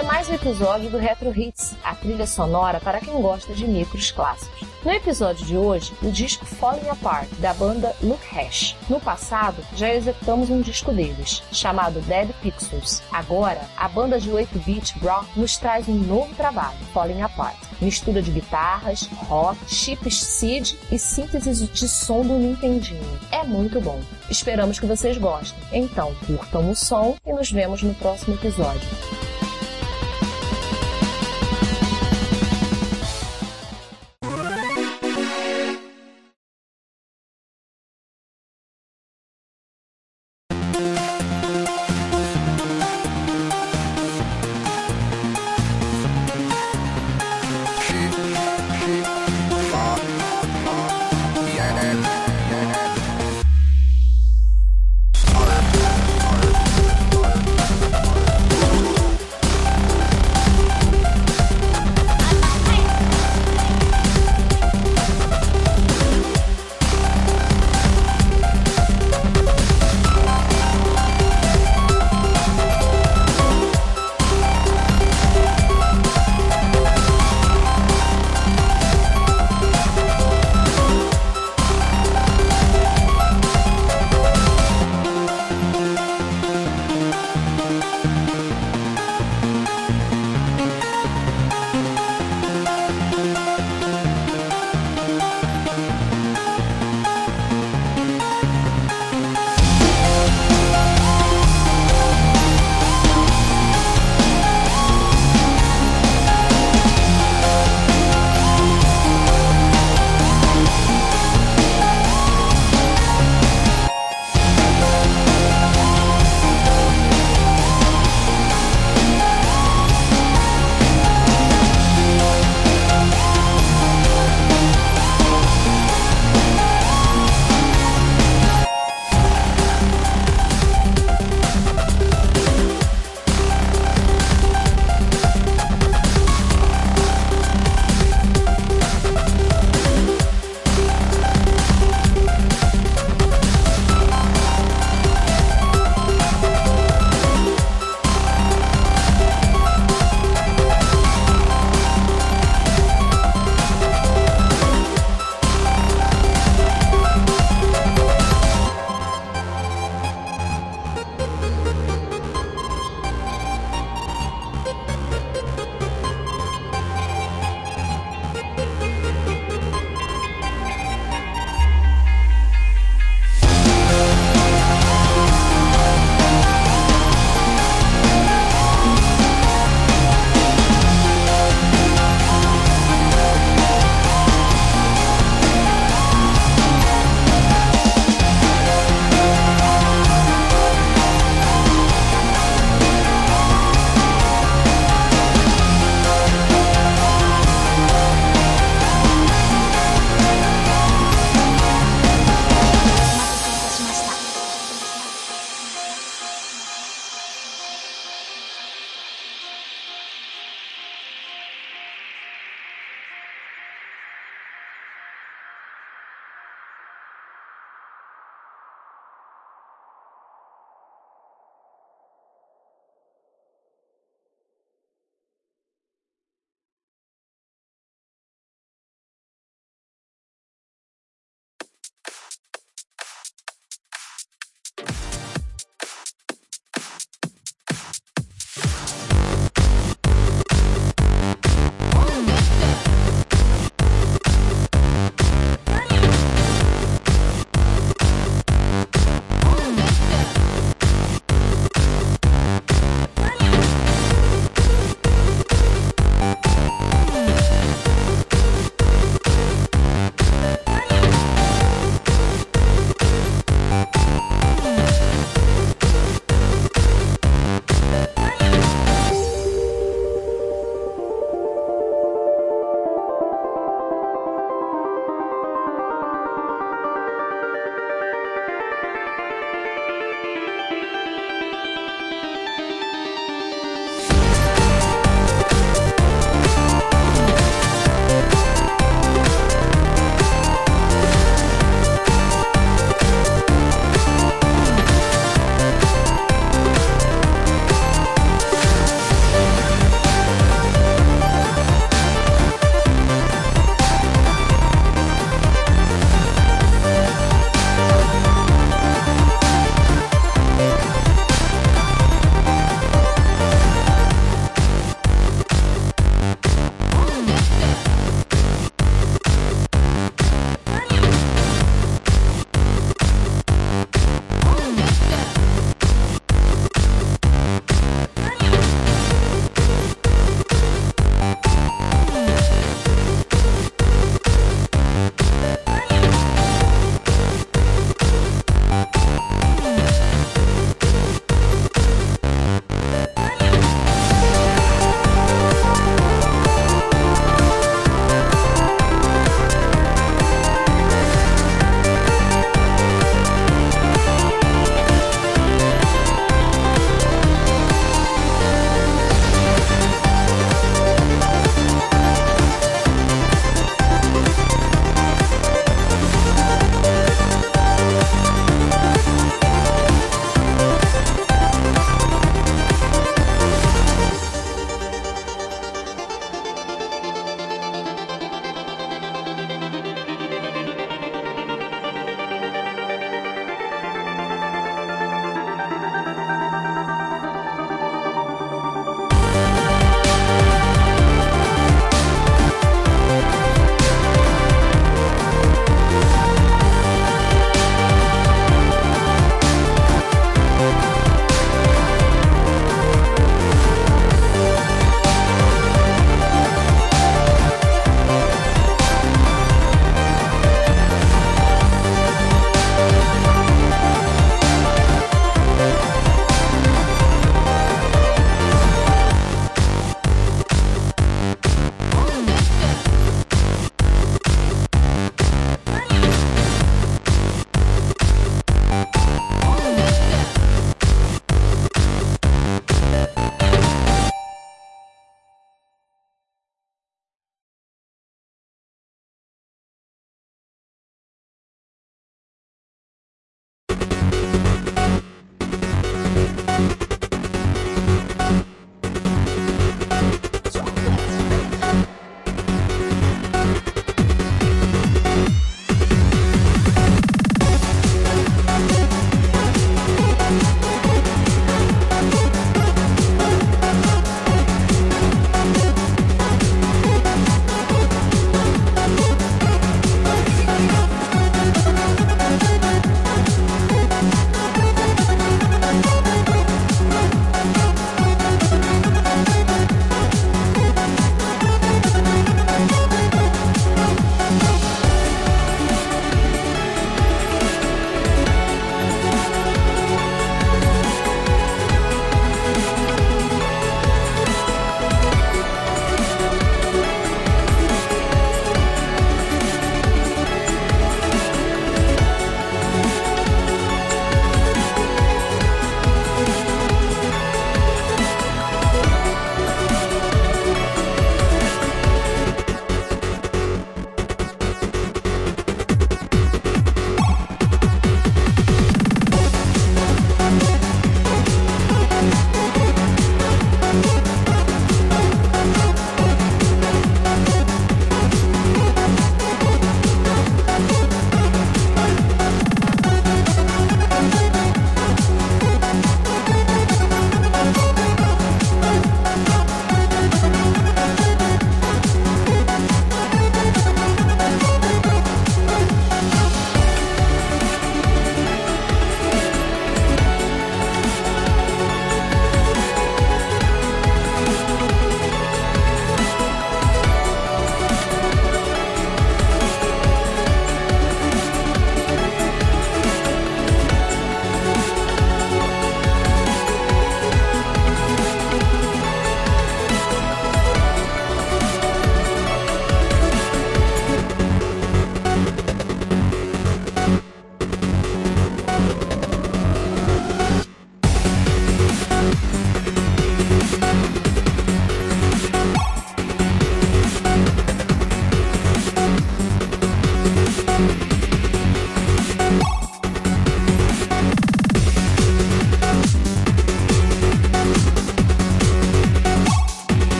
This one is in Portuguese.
É mais um episódio do Retro Hits, a trilha sonora para quem gosta de micros clássicos. No episódio de hoje, o disco Falling Apart, da banda Look Hash. No passado, já executamos um disco deles, chamado Dead Pixels. Agora, a banda de 8-bit Raw nos traz um novo trabalho, Falling Apart. Mistura de guitarras, rock, chips seed e sínteses de som do Nintendinho. É muito bom. Esperamos que vocês gostem. Então, curtam o som e nos vemos no próximo episódio.